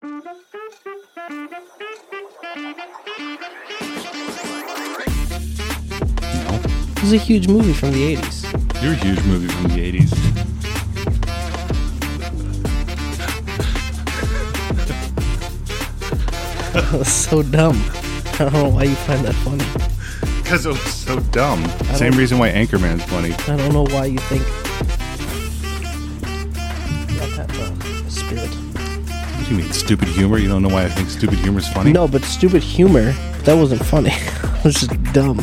It was a huge movie from the 80s. You're a huge movie from the 80s. It was so dumb. I don't know why you find that funny. Because it was so dumb. Same reason why Anchorman's funny. I don't know why you think. You mean, stupid humor? You don't know why I think stupid humor is funny? No, but stupid humor, that wasn't funny. it was just dumb.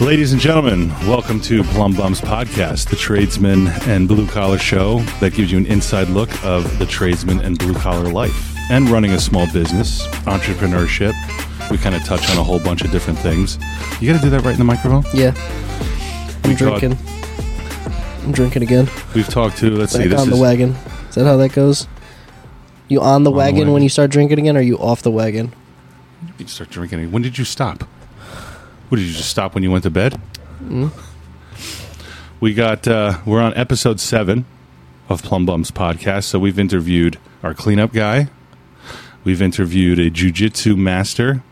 Ladies and gentlemen, welcome to Plum Bums Podcast, the tradesman and blue collar show that gives you an inside look of the tradesman and blue collar life and running a small business, entrepreneurship. We kind of touch on a whole bunch of different things. You got to do that right in the microphone. Yeah. I'm We talked- drinking. I'm drinking again. We've talked to. Let's see. This on the is wagon. Is that how that goes? You on the the wagon when you start drinking again, or you off the wagon? you start drinking. When did you stop? What did you just stop when you went to bed? We got. Uh, we're on episode seven of Plum Bums podcast. So we've interviewed our cleanup guy. We've interviewed a jujitsu master.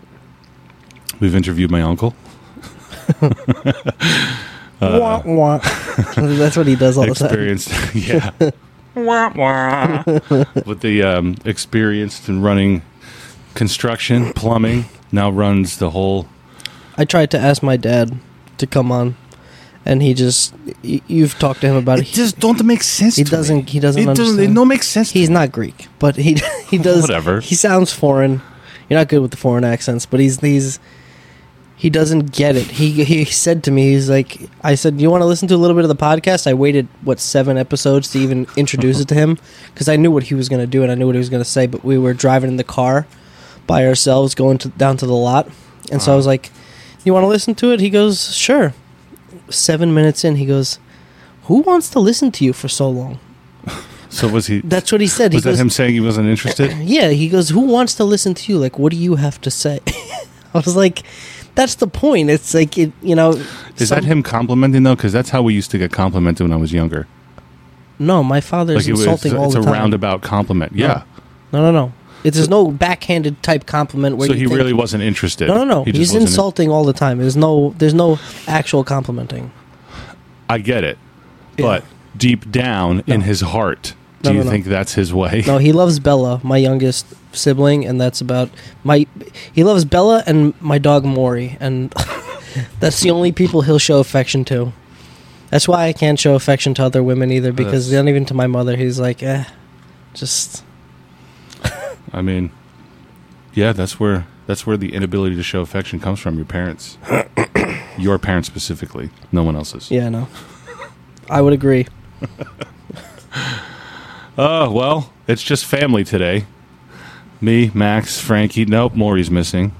We've interviewed my uncle. Wah, wah. That's what he does all the time. experienced yeah Wah, wah. with the um, experienced in running construction plumbing now runs the whole I tried to ask my dad to come on, and he just y- you've talked to him about it. it just don't make sense He to doesn't. me. He doesn't it doesn't it don't make sense to He's me. not Greek, but he he does. Whatever. He sounds foreign. You're not good with the foreign accents, but he's he's he doesn't get it. He he said to me, he's like, I said, you want to listen to a little bit of the podcast? I waited what seven episodes to even introduce it to him because I knew what he was going to do and I knew what he was going to say. But we were driving in the car by ourselves, going to down to the lot, and so I was uh-huh. like, you want to listen to it? He goes, sure. Seven minutes in, he goes, who wants to listen to you for so long? so was he That's what he said. was he that goes, him saying he wasn't interested yeah, he goes, Who wants to listen to you? Like, what do you have to say? I was like, That's the point. It's like, it, you know. is some- that him complimenting though because that's how we used to get complimented when i was younger No, my father's like it insulting all it's the time. It's a roundabout compliment yeah No, no, no. It's there's no backhanded type compliment where so he think- really wasn't interested No, no, no. He He's wasn't in- insulting all the time. There's no, there's no actual complimenting. i get it Yeah. but deep down in his heart do No, no, you no. think that's his way No, he loves Bella, my youngest sibling, and that's about my. He loves Bella and my dog Maury, and that's the only people he'll show affection to. That's why I can't show affection to other women either, because not even to my mother. He's like, eh, just I mean, yeah, that's where that's where the inability to show affection comes from. Your parents, your parents specifically, no one else's. yeah, no. I would agree. Oh well, it's just family today. Me, Max, Frankie. Nope, Maury's missing.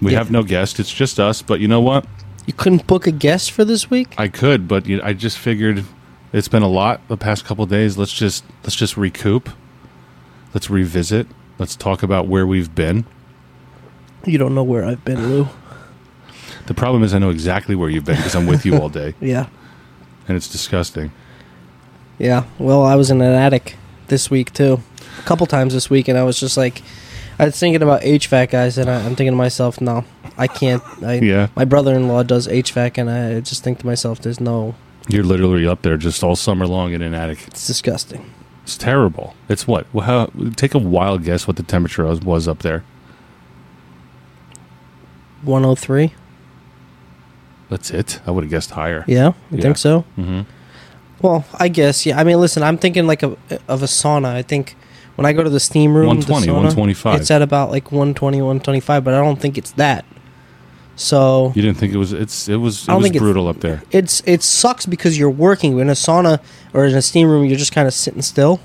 We Yeah. have no guest. It's just us. But you know what? You couldn't book a guest for this week. I could, but you I just figured it's been a lot the past couple days. Let's just let's just recoup. Let's revisit. Let's talk about where we've been. You don't know where I've been, Lou. The problem is I know exactly where you've been because I'm with you all day, Yeah, and it's disgusting. Yeah. Well, I was in an attic this week too, a couple times this week, and I was just like, I was thinking about HVAC guys, and I, I'm thinking to myself, no, I can't. I, Yeah. My brother-in-law does HVAC, and I just think to myself, there's no. You're literally up there just all summer long in an attic. It's disgusting. It's terrible. It's what? Well, how, take a wild guess what the temperature was, was up there. 103. That's it. I would have guessed higher. Yeah, you Yeah. think so? hmm Well, I guess. Yeah. I mean, listen, I'm thinking like a, of a sauna. I think when I go to the steam room, the 120, sauna, 125. It's at about like 120, 125, but I don't think it's that. So You didn't think it was? It's it was it was brutal up there. it's it sucks because you're working in a sauna or in a steam room. You're just kind of sitting still.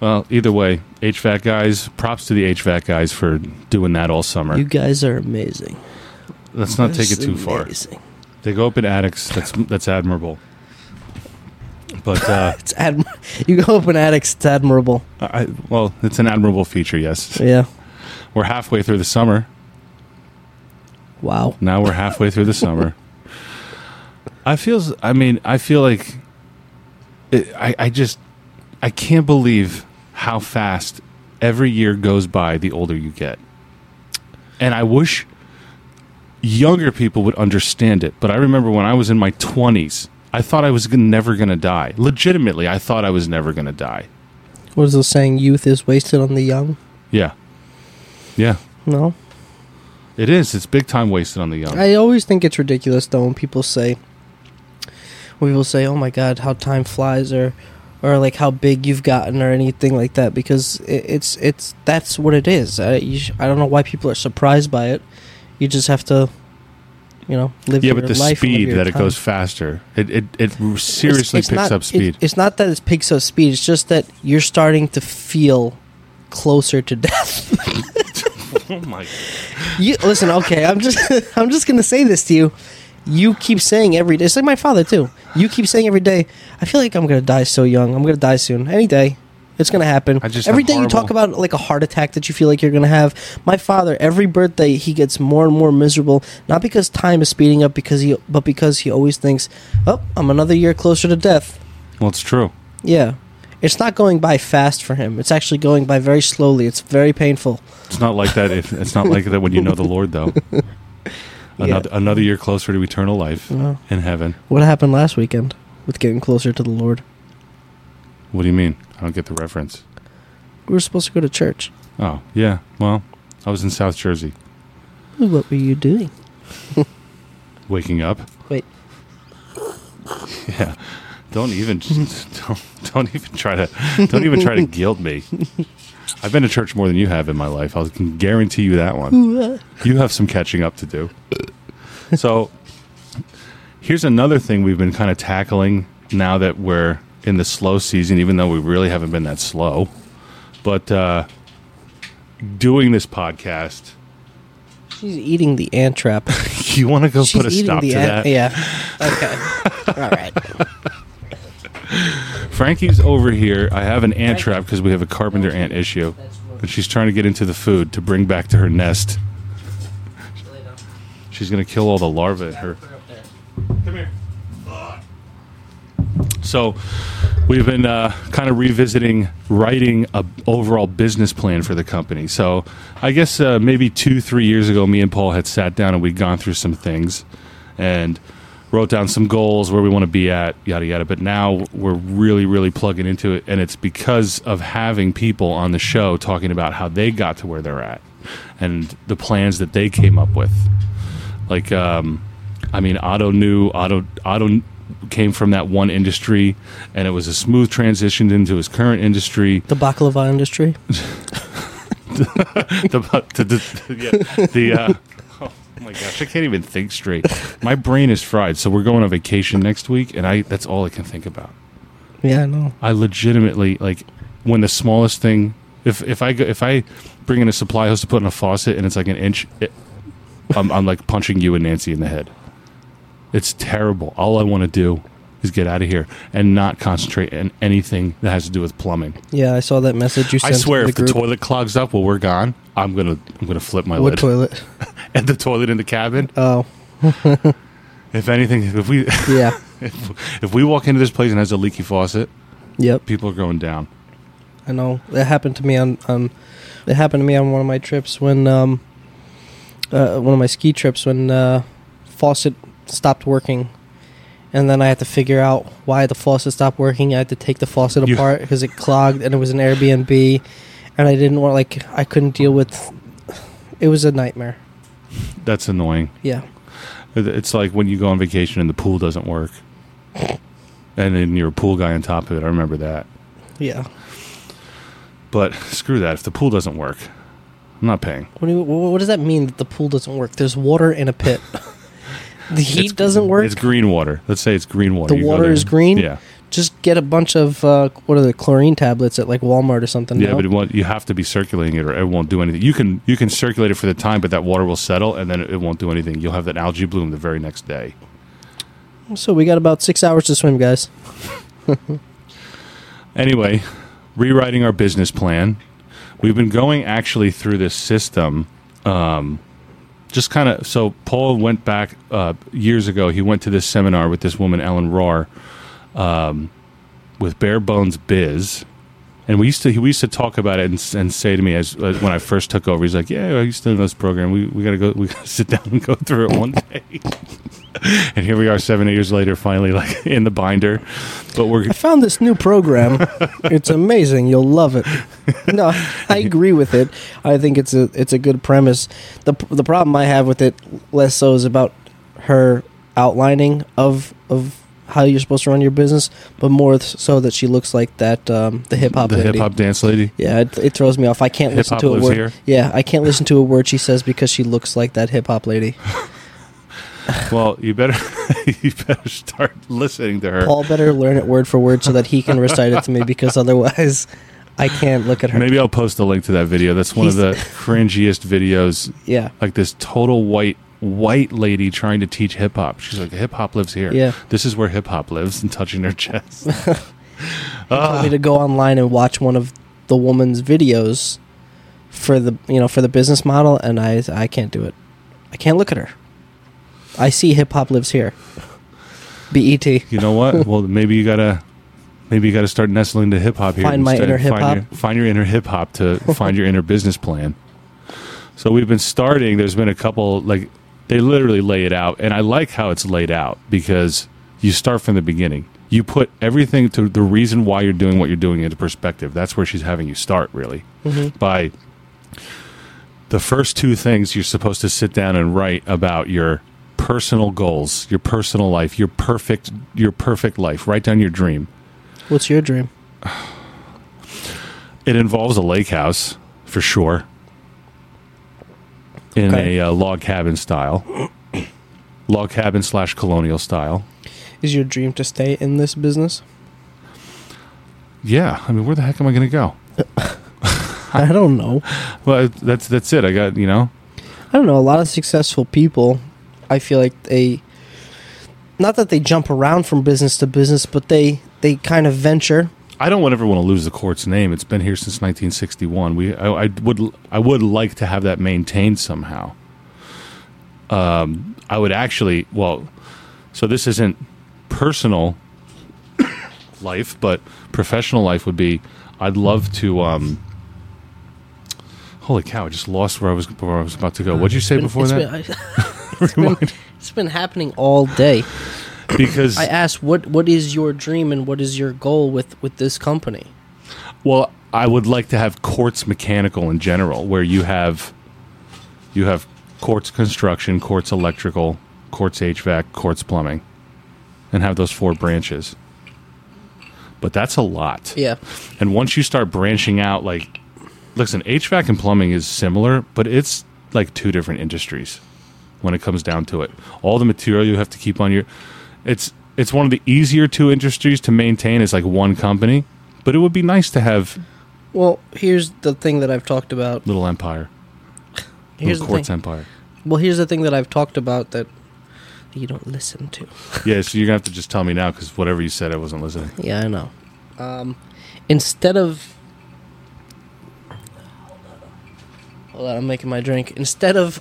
Well, either way, HVAC guys. Props to the HVAC guys for doing that all summer. You guys are amazing. Let's not take it too far. They go up in attics. That's that's admirable. But uh, It's adm- You go open attics. It's admirable. I, well, it's an admirable feature. Yes, Yeah. we're halfway through the summer. Wow. Now we're halfway through the summer. I feels. I mean, I feel like it, I. I just. I can't believe how fast every year goes by, the older you get. And I wish younger people would understand it. But I remember when I was in my 20s, I thought I was never going to die. Legitimately, I thought I was never going to die. What is the saying? Youth is wasted on the young. Yeah. Yeah. No, It is. It's big time wasted on the young. I always think it's ridiculous though when people say, when people say, "Oh my God, how time flies," or, or like how big you've gotten, or anything like that, because it, it's it's that's what it is. I you sh- I don't know why people are surprised by it. You just have to, you know, live yeah, your but the life speed your that it goes faster. It it, it seriously It's- it's picks not- up speed. it- it's not that it picks up speed. It's just that you're starting to feel closer to death. oh my! You listen, okay. I'm just I'm just gonna say this to you. You keep saying every day. It's like my father too. You keep saying every day. I feel like I'm gonna die so young. I'm gonna die soon. Any day, it's gonna happen. I just every have day you talk about like a heart attack that you feel like you're gonna have. My father, every birthday, he gets more and more miserable. Not because time is speeding up, because he, but because he always thinks, "Oh, I'm another year closer to death." Well, it's true. Yeah, it's not going by fast for him. It's actually going by very slowly. It's very painful. It's not like that. If, it's not like that when you know the Lord, though. Another, another year closer to eternal life in heaven. what happened last weekend with getting closer to the Lord? What do you mean? I don't get the reference. We were supposed to go to church. Oh, yeah. Well, I was in South Jersey, What were you doing? waking up. Wait. Yeah. Don't even don't don't even try to don't even try to guilt me. I've been to church more than you have in my life. I can guarantee you that one. You have some catching up to do. So, here's another thing we've been kind of tackling now that we're in the slow season, even though we really haven't been that slow. But uh, doing this podcast, She's eating the ant trap. you want to go She's put a eating stop to the ant. that? Yeah. Okay. All right. Frankie's over here. I have an ant trap because we have a carpenter ant issue, and she's trying to get into the food to bring back to her nest. She's gonna kill all the larvae in her. So, we've been uh, kind of revisiting writing a overall business plan for the company. So, I guess uh, maybe two, three years ago, me and Paul had sat down and we'd gone through some things, and wrote down some goals where we want to be at, yada yada. But now we're really, really plugging into it, and it's because of having people on the show talking about how they got to where they're at and the plans that they came up with. Like, um, I mean, Otto knew Otto. Otto came from that one industry, and it was a smooth transition into his current industry. The baklava industry. the, the, the, yeah, the uh, oh my gosh, I can't even think straight. My brain is fried. So we're going on vacation next week, and I that's all I can think about. Yeah, I know. I legitimately like when the smallest thing. If if I go, if I bring in a supply hose to put in a faucet and it's like an inch, it, I'm, I'm like punching you and Nancy in the head. It's terrible. All I want to do is get out of here and not concentrate on anything that has to do with plumbing. Yeah, I saw that message you sent. I swear, to if the the toilet clogs up while we're gone, I'm gonna I'm gonna flip my what lid. toilet? and the toilet in the cabin. Oh, If anything, if we yeah. if, if we walk into this place and has a leaky faucet, yep. people are going down. I know. It happened to me on on. It happened to me on one of my trips when um. Uh, one of my ski trips when uh, faucet stopped working, and then I had to figure out why the faucet stopped working. I had to take the faucet You- apart because it clogged, and it was an Airbnb, and I didn't want like I couldn't deal with. It was a nightmare. That's annoying. Yeah. It- It's like when you go on vacation and the pool doesn't work, and then you're a pool guy on top of it. I remember that. Yeah. But screw that. If the pool doesn't work, I'm not paying. What, do you, what does that mean that the pool doesn't work? There's water in a pit. the heat It's- doesn't work. It's green water. Let's say it's green water. The You water is green? Yeah, Just get a bunch of uh, what are the chlorine tablets at like Walmart or something. yeah, no? but it won't, you have to be circulating it, or it won't do anything. You can you can circulate it for the time, but that water will settle, and then it, it won't do anything. You'll have that algae bloom the very next day. so we got about six hours to swim, guys. Anyway, rewriting our business plan. We've been going actually through this system. Um, just kind of so Paul went back uh, years ago. He went to this seminar with this woman Ellen Rohr um, with Bare Bones Biz, And we used to we used to talk about it and, and say to me as, as when I first took over, he's like, "Yeah, I used to know this program. We we gotta go. We gotta sit down and go through it one day." and here we are, seven eight years later, finally like in the binder. But we're I found this new program. it's amazing. You'll love it. No, I agree with it. I think it's a it's a good premise. the The problem I have with it less so is about her outlining of of how you're supposed to run your business, but more so that she looks like that um, the hip hop the hip hop dance lady. Yeah, it, it throws me off. I can't listen Hip-hop to a word. here? Yeah, I can't listen to a word she says because she looks like that hip hop lady. Well, you better you better start listening to her. Paul better learn it word for word so that he can recite it to me because otherwise I can't look at her. Maybe I'll post a link to that video. That's one of the cringiest videos. Yeah. Like this total white white lady trying to teach hip hop. She's like, hip hop lives here. Yeah. This is where hip hop lives, and touching her chest. told me to go online and watch one of the woman's videos for the you know for the business model and I I can't do it. I can't look at her. I see hip hop lives here. E BET. You know what? well, maybe you gotta maybe you gotta start nestling to hip hop here. Find my inner hip-hop. your- Find your inner hip hop to find your inner business plan. So we've been starting. There's been a couple like they literally lay it out, and I like how it's laid out because you start from the beginning. You put everything to the reason why you're doing what you're doing into perspective. That's where she's having you start, really, mm-hmm. by the first two things you're supposed to sit down and write about your personal goals, your personal life, your perfect your perfect life. Write down your dream. What's your dream? It involves a lake house for sure, in Okay. a uh, log cabin style, log cabin slash colonial style. Is your dream to stay in this business? Yeah, I mean, where the heck am I going to go? I don't know. Well, that's that's it. I got you know. I don't know. A lot of successful people, I feel like they, not that they jump around from business to business, but they they kind of venture. I don't ever want to lose the court's name. It's been here since 1961. We, I, I would, I would like to have that maintained somehow. Um, I would actually, well, so this isn't personal life, but professional life would be. I'd love to. Um, holy cow! I just lost where I was where I was about to go. What'd you say Been- before that? Been, it's, been, it's been happening all day. because I asked, "What what is your dream and what is your goal with with this company?" Well, I would like to have quartz mechanical in general, where you have you have quartz construction, quartz electrical, quartz HVAC, quartz plumbing, and have those four branches. But that's a lot. Yeah, And once you start branching out, like, listen, HVAC and plumbing is similar, but it's like two different industries when it comes down to it. All the material you have to keep on your, it's it's one of the easier two industries to maintain as like one company. But it would be nice to have Well, here's the thing that I've talked about. little empire, Here's little the quartz thing. empire. Well, here's the thing that I've talked about that you don't listen to. Yeah, so you're gonna have to just tell me now because whatever you said, I wasn't listening. Yeah, I know. Um, instead of hold on, I'm making my drink. Instead of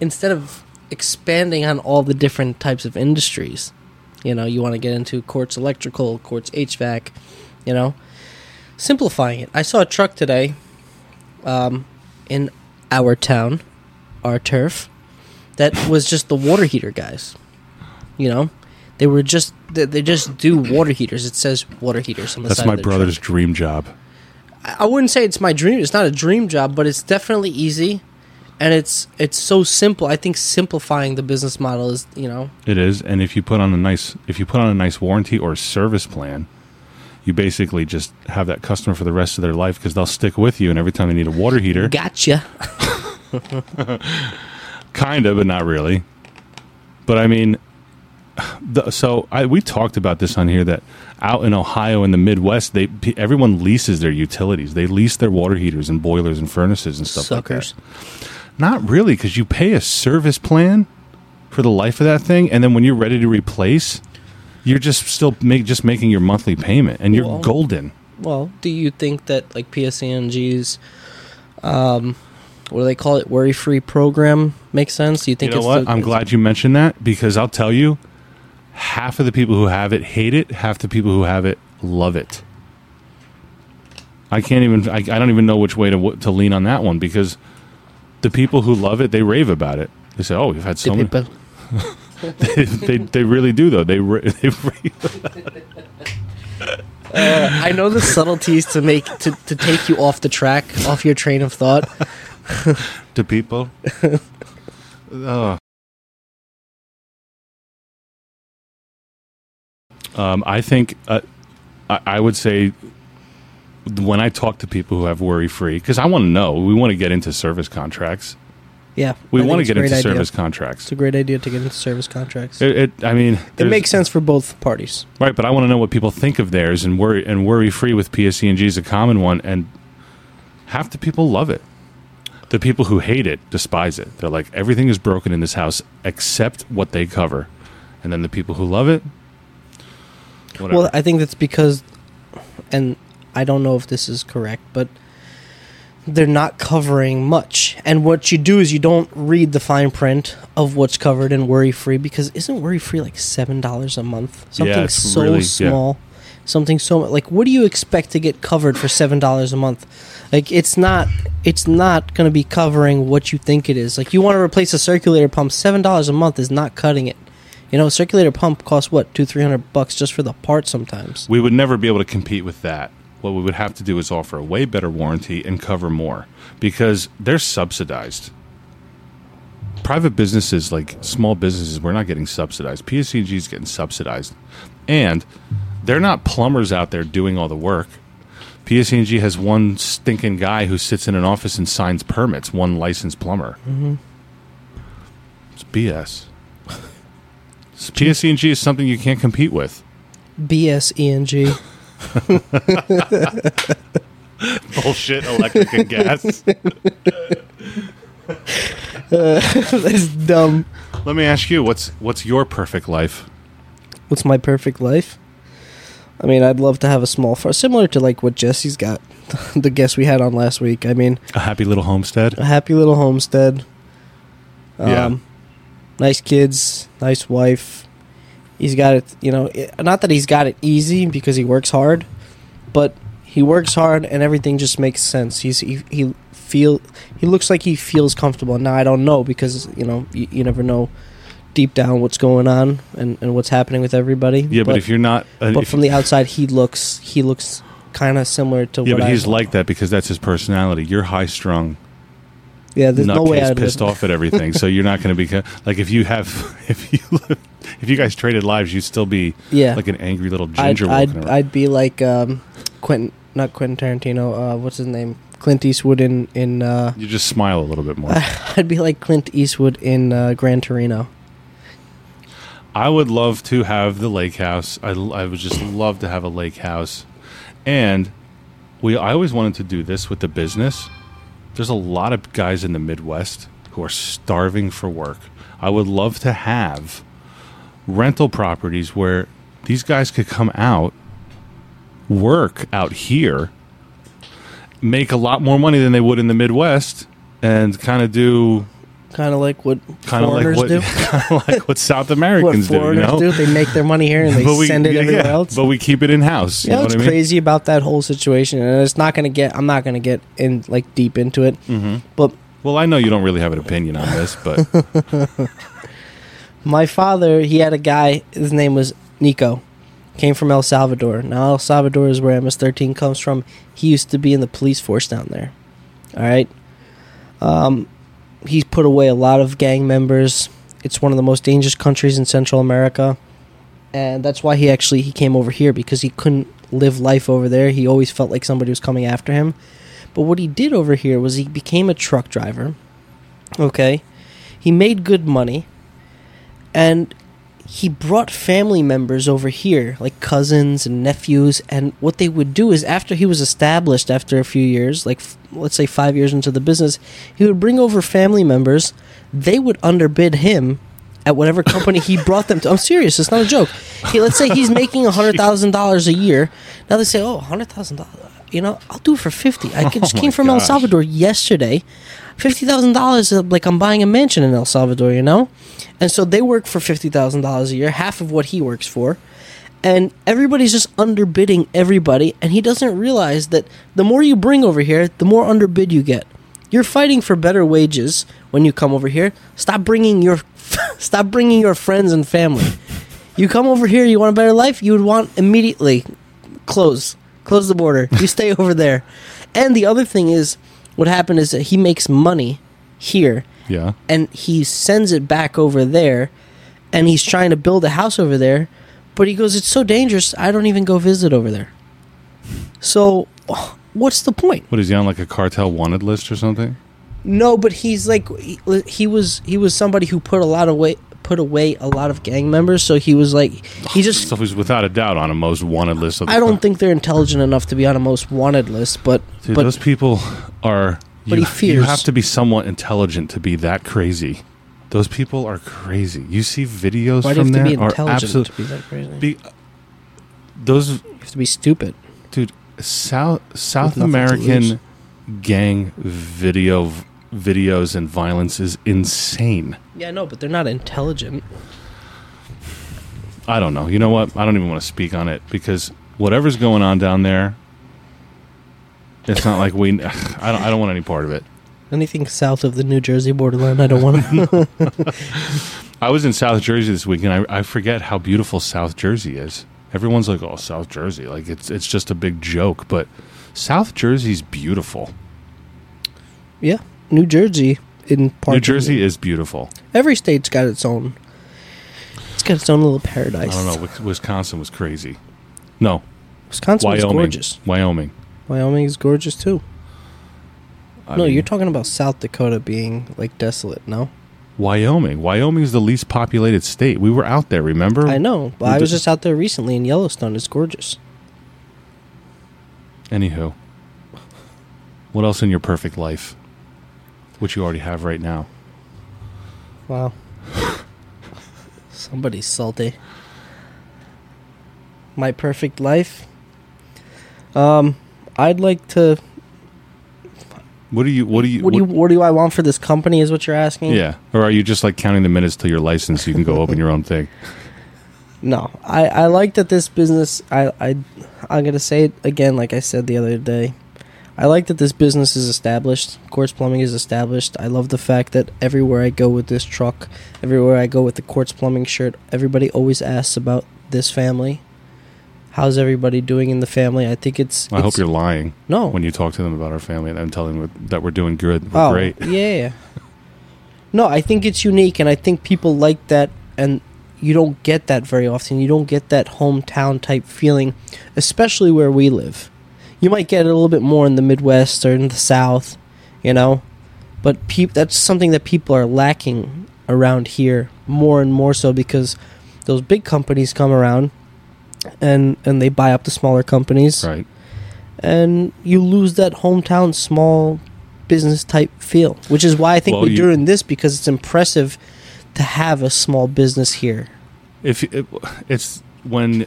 instead of expanding on all the different types of industries, you know, you want to get into quartz electrical, quartz HVAC, you know, simplifying it. I saw a truck today, um, in our town, our turf, that was just the water heater guys. You know, they were just they, they just do water heaters. It says water heaters on the That's my brother's truck. dream job. I I wouldn't say it's my dream. It's not a dream job, but it's definitely easy, and it's it's so simple. I think simplifying the business model is you know It is, and if you put on a nice if you put on a nice warranty or service plan, you basically just have that customer for the rest of their life because they'll stick with you, and every time they need a water heater, gotcha. kind of, but not really. But I mean, the, so I, we talked about this on here that out in Ohio in the Midwest, they everyone leases their utilities. They lease their water heaters and boilers and furnaces and stuff Suckers. like that. Not really, because you pay a service plan for the life of that thing, and then when you're ready to replace, you're just still make, just making your monthly payment, and you're Well, golden. Well, do you think that like PSE&G's, um, what do they call it, worry-free program makes sense? Do you You think know it's what? the- I'm glad you mentioned that because I'll tell you, half of the people who have it hate it, half the people who have it love it. I can't even. I, I don't even know which way to to lean on that one because the people who love it, they rave about it. They say, "Oh, we've had so The many." people. they, they they really do though. They ra- they rave. Uh, I know the subtleties to make to, to take you off the track, off your train of thought. to people. oh. Um, I think uh, I, I would say when I talk to people who have worry free, because I want to know, we want to get into service contracts. Yeah, We I want to get into idea. service contracts. It's a great idea to get into service contracts. It, it I mean, It makes sense for both parties. right, but I want to know what people think of theirs and worry and worry free with PSE&G is a common one, and half the people love it. The people who hate it despise it. They're like everything is broken in this house except what they cover, and then the people who love it, whatever. Well, I think that's because, and I don't know if this is correct, but they're not covering much. And what you do is you don't read the fine print of what's covered in worry free because isn't worry free like seven dollars a month? Something it's so really- yeah. small. Something so like what do you expect to get covered for seven dollars a month? Like it's not it's not gonna be covering what you think it is. Like you want to replace a circulator pump, seven dollars a month is not cutting it. You know, a circulator pump costs what two three hundred bucks just for the part sometimes. we would never be able to compete with that. What we would have to do is offer a way better warranty and cover more because they're subsidized. Private businesses, like small businesses, we're not getting subsidized. PSE&G is getting subsidized, and they're not plumbers out there doing all the work. PSE&G has one stinking guy who sits in an office and signs permits. One licensed plumber. Mm-hmm. It's BS. PSE&G is something you can't compete with. BSE&G. bullshit electric and gas. That's dumb. Let me ask you, what's what's your perfect life? What's my perfect life? I mean, I'd love to have a small farm, similar to like what Jesse's got, the guest we had on last week. I mean, A happy little homestead? a happy little homestead. Um, Yeah. Nice kids, nice wife. He's got it, you know, it, not that he's got it easy because he works hard, but he works hard and everything just makes sense. He's he, he feel he looks like he feels comfortable. Now I don't know because you know you, you never know deep down what's going on and, and what's happening with everybody. Yeah, but, if you're not, uh, but from the outside he looks he looks kind of similar to yeah, but I he's like that because that's his personality. You're high strung, yeah there's no way I'd pissed off at everything. so you're not going to be like if you have if you if you guys traded lives, you'd still be yeah like an angry little I'd ginger. I'd. I'd be like um, Quentin, not Quentin Tarantino. Uh, what's his name? Clint Eastwood in in. Uh, you just smile a little bit more. I'd be like Clint Eastwood in uh, Gran Torino. I would love to have the lake house. I, I would just love to have a lake house. And we I always wanted to do this with the business. There's a lot of guys in the Midwest who are starving for work. I would love to have rental properties where these guys could come out, work out here, make a lot more money than they would in the Midwest, and kind of do Kind of like what kind of like foreigners what do. kind of like what South What Americans do. You know, do? They make their money here and they we- send it yeah, everywhere yeah, else. But we keep it in house. You you know know what's what I mean? crazy about that whole situation, and it's not gonna get. I'm not gonna get in like deep into it. hmm But Well, I know you don't really have an opinion on this, but my father, he had a guy. His name was Nico. Came from El Salvador. Now El Salvador is where MS-13 comes from. He used to be in the police force down there. All right. Um, he's put away a lot of gang members. It's one of the most dangerous countries in Central America, and that's why he actually he came over here because he couldn't live life over there. He always felt like somebody was coming after him. But what he did over here was he became a truck driver. Okay. He made good money and he brought family members over here, like cousins and nephews. And what they would do is, after he was established, after a few years, like f- let's say five years into the business, he would bring over family members. They would underbid him at whatever company he brought them to. I'm serious. It's not a joke. He, let's say he's making hundred thousand dollars a year. Now they say, "Oh, hundred thousand dollars." You know, I'll do it for fifty. I just Oh came from El. Salvador yesterday. Fifty thousand dollars, like I'm buying a mansion in El Salvador. You know, and so they work for fifty thousand dollars a year, half of what he works for, and everybody's just underbidding everybody and he doesn't realize that the more you bring over here the more underbid you get. You're fighting for better wages when you come over here. Stop bringing your stop bringing your friends and family. You come over here you want a better life you would want immediately close close the border. You stay over there. And the other thing is what happened is that he makes money here Yeah. and he sends it back over there and he's trying to build a house over there but he goes it's so dangerous i don't even go visit over there so what's the point What is he on like a cartel wanted list or something? no but he's like he, he was he was somebody who put a lot of weight put away a lot of gang members so he was like he just So he's without a doubt on a most wanted list. Of i don't think they're intelligent enough to be on a most wanted list but Dude, but those people are. But you, he fears. You have to be somewhat intelligent to be that crazy. Those people are crazy. You see videos why do you from have to there be are intelligent absolute. to be that crazy Be, those you have to be uh, stupid dude, South South With nothing to lose. American gang video videos and violence is insane. yeah no but they're not intelligent I don't know. You know what? I don't even want to speak on it because whatever's going on down there, it's not like we. I don't. I don't want any part of it. anything south of the new jersey borderline i don't want to know. I was in South Jersey this weekend. I, I forget how beautiful South Jersey is. Everyone's like, "Oh, South Jersey!" Like it's it's just a big joke, but South Jersey's beautiful. Yeah, New Jersey in part. New Jersey is beautiful. Every state's got its own. It's got its own little paradise. I don't know. Wisconsin was crazy. No, Wisconsin is Wyoming. gorgeous. Wyoming. Wyoming is gorgeous too. I no, mean, you're talking about South Dakota being like desolate. No, Wyoming. Wyoming is the least populated state. We were out there. Remember? I know, but We I was just out there recently in Yellowstone. It's gorgeous. Anywho, what else in your perfect life, which you already have right now? Wow. Somebody's salty. My perfect life. Um, I'd like to. What do you? What do you? What do you? What do I want for this company? Is what you're asking? Yeah, or are you just like counting the minutes till your license so you can go open your own thing? No, I, I like that this business. I I I'm gonna say it again, like I said the other day. I like that this business is established. Quartz Plumbing is established. I love the fact that everywhere I go with this truck, everywhere I go with the Quartz Plumbing shirt, everybody always asks about this family. How's everybody doing in the family? I think it's. I hope you're lying no. when you talk to them about our family and tell them that we're doing good. We're oh, great. Yeah. No, I think it's unique, and I think people like that, and you don't get that very often. You don't get that hometown type feeling, especially where we live. You might get it a little bit more in the Midwest or in the South, you know, but peop- that's something that people are lacking around here more and more so because those big companies come around and and they buy up the smaller companies Right. and you lose that hometown small business type feel, which is why I think Well, we're doing this because it's impressive to have a small business here. If it, it's when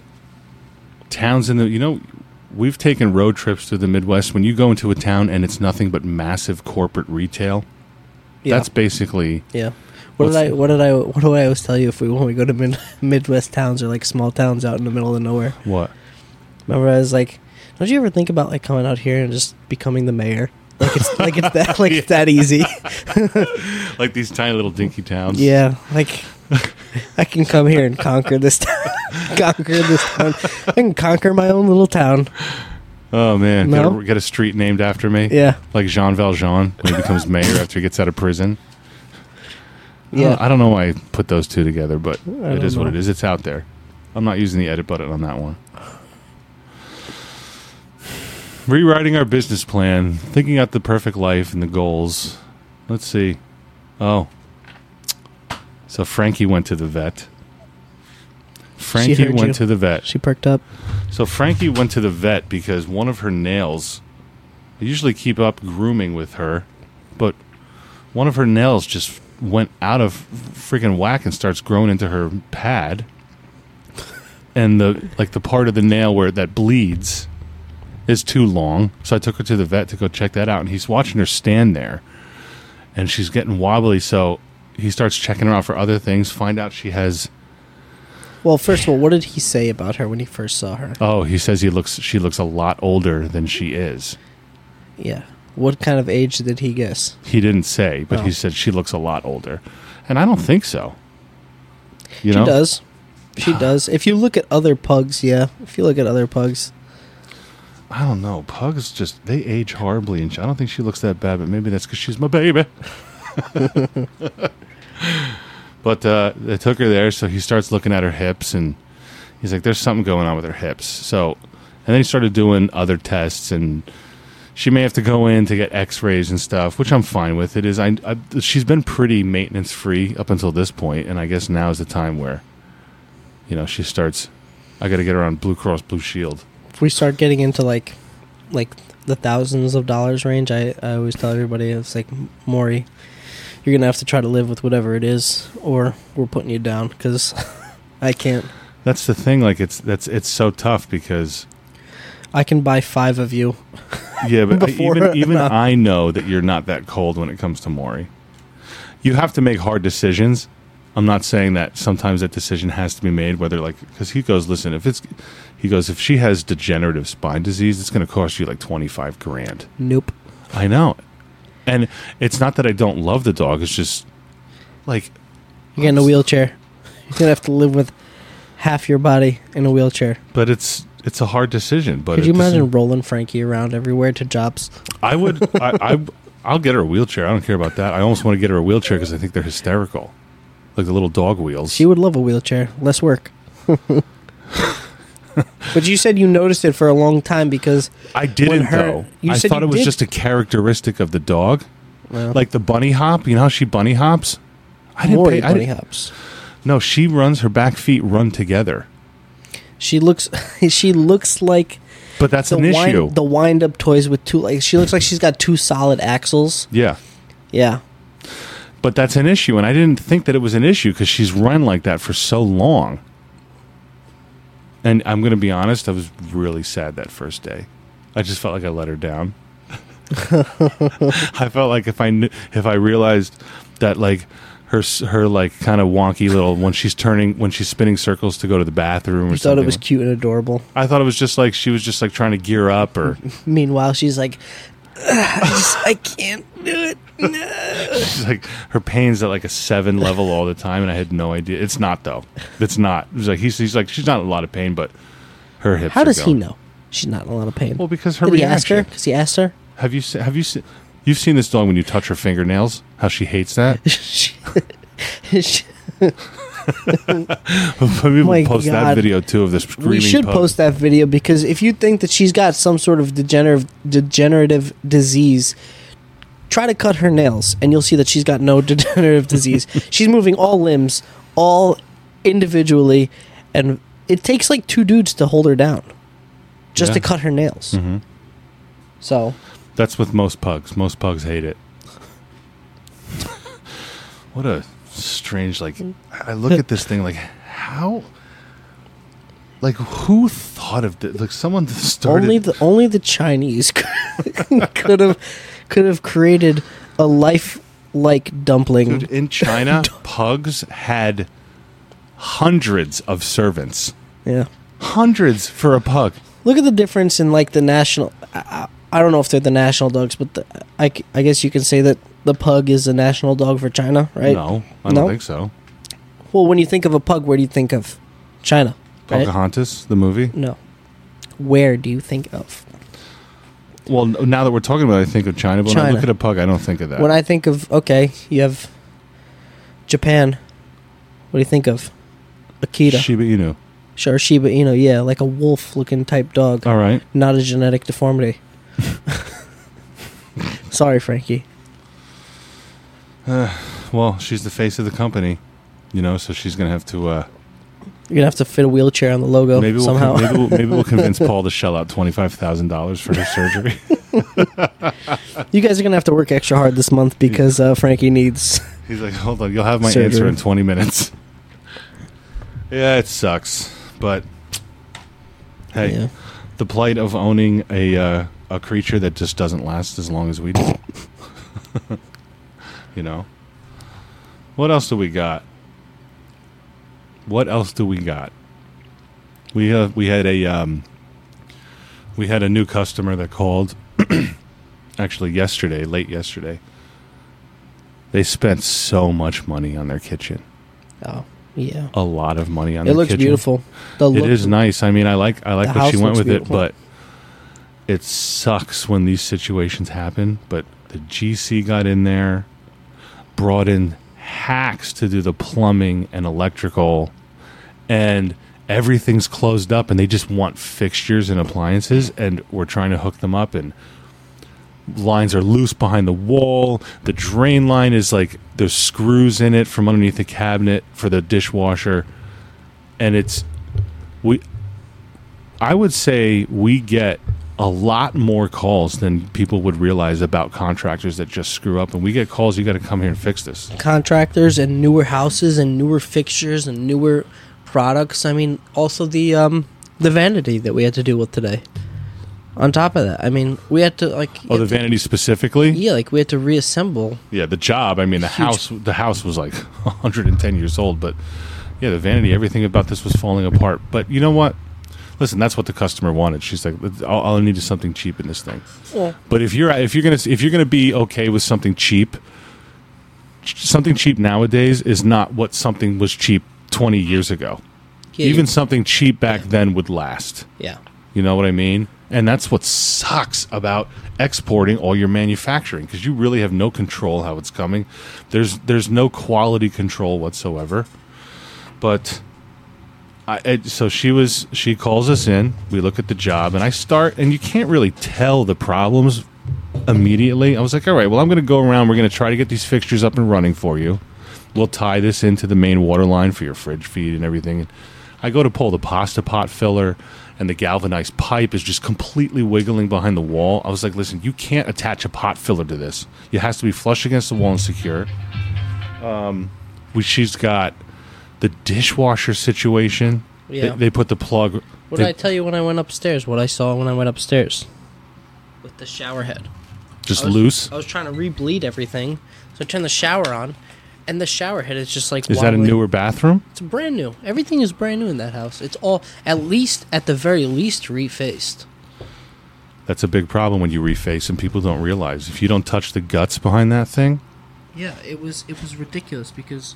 towns in the you know we've taken road trips to the Midwest when you go into a town and it's nothing but massive corporate retail. That's basically yeah. What did I? What did I? What do I always tell you if we when we go to mid, Midwest towns or like small towns out in the middle of nowhere? what Remember, I was like, don't you ever think about like coming out here and just becoming the mayor? Like it's like it's that like it's that easy. like these tiny little dinky towns. Yeah, like I can come here and conquer this town. conquer this town. I can conquer my own little town. Oh man, No? get, a, get a street named after me. Yeah, Like Jean Valjean when he becomes mayor after he gets out of prison. I yeah. don't, I don't know why I put those two together, but it is don't what it is. It's out there. I'm not using the edit button on that one. Rewriting our business plan, thinking out the perfect life and the goals. Let's see. Oh. So Frankie went to the vet. Frankie went you. to the vet. She perked up. So Frankie went to the vet because one of her nails. I usually keep up grooming with her, but one of her nails just went out of freaking whack and starts growing into her pad. And the like the part of the nail where that bleeds is too long. So I took her to the vet to go check that out and he's watching her stand there. And she's getting wobbly, so he starts checking her out for other things, find out she has Well, first of all, what did he say about her when he first saw her? Oh, he says he looks. She looks a lot older than she is. Yeah. What kind of age did he guess? He didn't say, but he Oh. said she looks a lot older, and I don't think so. You she know, does. She does. If you look at other pugs, yeah. If you look at other pugs, I don't know. Pugs just they age horribly, and she, I don't think she looks that bad. But maybe that's because she's my baby. but uh, they took her there, so he starts looking at her hips, and he's like, "There's something going on with her hips." So, and then he started doing other tests, and she may have to go in to get X-rays and stuff, which I'm fine with. It is. I, I she's been pretty maintenance free up until this point, and I guess now is the time where, you know, she starts. I got to get her on Blue Cross Blue Shield. if we start getting into like, like the thousands of dollars range, I, I always tell everybody it's like Maury, you're gonna have to try to live with whatever it is, or we're putting you down because I can't. That's the thing. Like it's that's it's so tough because I can buy five of you. yeah, but Before- even even no. I know that you're not that cold when it comes to Maury. You have to make hard decisions. I'm not saying that sometimes that decision has to be made. Whether like because he goes, listen, if it's he goes if she has degenerative spine disease, it's going to cost you like 25 grand. Nope. I know, and it's not that I don't love the dog. It's just like You're in a wheelchair. You're gonna have to live with half your body in a wheelchair. but it's it's a hard decision. But Could you at the same- imagine rolling Frankie around everywhere to jobs? I would. I, I I'll get her a wheelchair. I don't care about that. I almost want to get her a wheelchair because I think they're hysterical, like the little dog wheels. She would love a wheelchair. Less work. but you said you noticed it for a long time because I didn't her- though. you I thought you it was did. just a characteristic of the dog, well, like the bunny hop. You know how she bunny hops? I didn't pay. I bunny didn't- hops. No, she runs. Her back feet run together. She looks. she looks like But that's the an wind, issue. the wind up toys with two. Like she looks like she's got two solid axles. yeah, Yeah. but that's an issue, and I didn't think that it was an issue because she's run like that for so long. And I'm going to be honest, I was really sad that first day. I just felt like I let her down. I felt like if I knew, if I realized that like her her like kind of wonky little when she's turning when she's spinning circles to go to the bathroom or You thought it was cute and adorable. I thought it was just like she was just like trying to gear up or Meanwhile, she's like, I, just, I can't do it. No. she's like her pain's at like a seven level all the time, and I had no idea. It's not though. It's not. It's like he's, he's like she's not in a lot of pain, but her hips. How does he know? She's not in a lot of pain. Well, because her Did he ask her? Because he asked her. Have you se- have you se- you've seen this dog when you touch her fingernails? How she hates that. Maybe we'll post that God. video too of this screaming. we should pug. post that video because if you think that she's got some sort of degenerative degenerative disease, try to cut her nails and you'll see that she's got no degenerative disease. she's moving all limbs, all individually, and it takes like two dudes to hold her down, just to cut her nails. Mhm. So That's with most pugs. Most pugs hate it. what a strange like. I look at this thing like how. Like who thought of this? Like someone started. only the only the Chinese could have could have created a life like dumpling. Dude, in China, pugs had hundreds of servants. Yeah. Hundreds for a pug. Look at the difference in like the national. I, I don't know if they're the national dogs, but the, I, I guess you can say that the pug is a national dog for China, right? No, I don't No? think so. Well, when you think of a pug, where do you think of? China, right? Pocahontas, the movie. No. Where do you think of? Well, now that we're talking about, it, I think of China. But when I China. look at a pug, I don't think of that. When I think of okay, you have Japan. What do you think of? Akita, Shiba Inu. sure, Shiba Inu, yeah, like a wolf-looking type dog, All right. not a genetic deformity. Sorry, Frankie. Well, she's the face of the company, you know, so she's gonna have to. Uh, You're gonna have to fit a wheelchair on the logo maybe we'll somehow. con- maybe we'll, maybe we'll convince Paul to shell out twenty five thousand dollars for her surgery. You guys are gonna have to work extra hard this month because uh, Frankie needs. He's like, hold on, you'll have my Surgery. answer in twenty minutes. yeah, it sucks, but hey, Yeah. the plight of owning a uh, a creature that just doesn't last as long as we do. you know. What else do we got? what else do we got? We have we had a um, we had a new customer that called actually yesterday, late yesterday. They spent so much money on their kitchen. Oh, yeah. A lot of money on It looks kitchen. beautiful. The It look- is nice. I mean, I like I like what she went with beautiful. it, but it sucks when these situations happen. But the GC got in there, brought in hacks to do the plumbing and electrical, and everything's closed up, and they just want fixtures and appliances, and we're trying to hook them up, and lines are loose behind the wall. The drain line is like there's screws in it from underneath the cabinet for the dishwasher, and it's we. I would say we get a lot more calls than people would realize about contractors that just screw up, and we get calls. You got to come here and fix this. contractors and newer houses and newer fixtures and newer products. I mean, also the um the vanity that we had to deal with today. On top of that, I mean, we had to like Oh, the vanity specifically. yeah, like we had to reassemble. Yeah, the job. I mean, the Huge. house. The house was like 110 years old, but yeah, the vanity. Everything about this was falling apart. But you know what? Listen, that's what the customer wanted. She's like, all, all I need is something cheap in this thing. Yeah. But if you're if you're gonna if you're gonna be okay with something cheap, ch- something cheap nowadays is not what something was cheap 20 years ago. Yeah, Even you- something cheap back then would last. yeah, You know what I mean? And that's what sucks about exporting all your manufacturing because you really have no control how it's coming. There's there's no quality control whatsoever. But I, it, so she was she calls us in. We look at the job and I start and you can't really tell the problems immediately. I was like, all right, well I'm going to go around. We're going to try to get these fixtures up and running for you. We'll tie this into the main water line for your fridge feed and everything. I go to pull the pasta pot filler, and the galvanized pipe is just completely wiggling behind the wall. I was like, listen, you can't attach a pot filler to this. It has to be flush against the wall and secure. Um, she's got the dishwasher situation. Yeah. They, they put the plug. What they- did I tell you when I went upstairs? What I saw when I went upstairs with the shower head. just I was- loose. I was trying to re-bleed everything, so I turned the shower on, and the shower head is just like. Is that a newer bathroom? It's brand new. Everything is brand new in that house. It's all at least, at the very least, refaced. That's a big problem when you reface and people don't realize. If you don't touch the guts behind that thing, Yeah, it was it was ridiculous because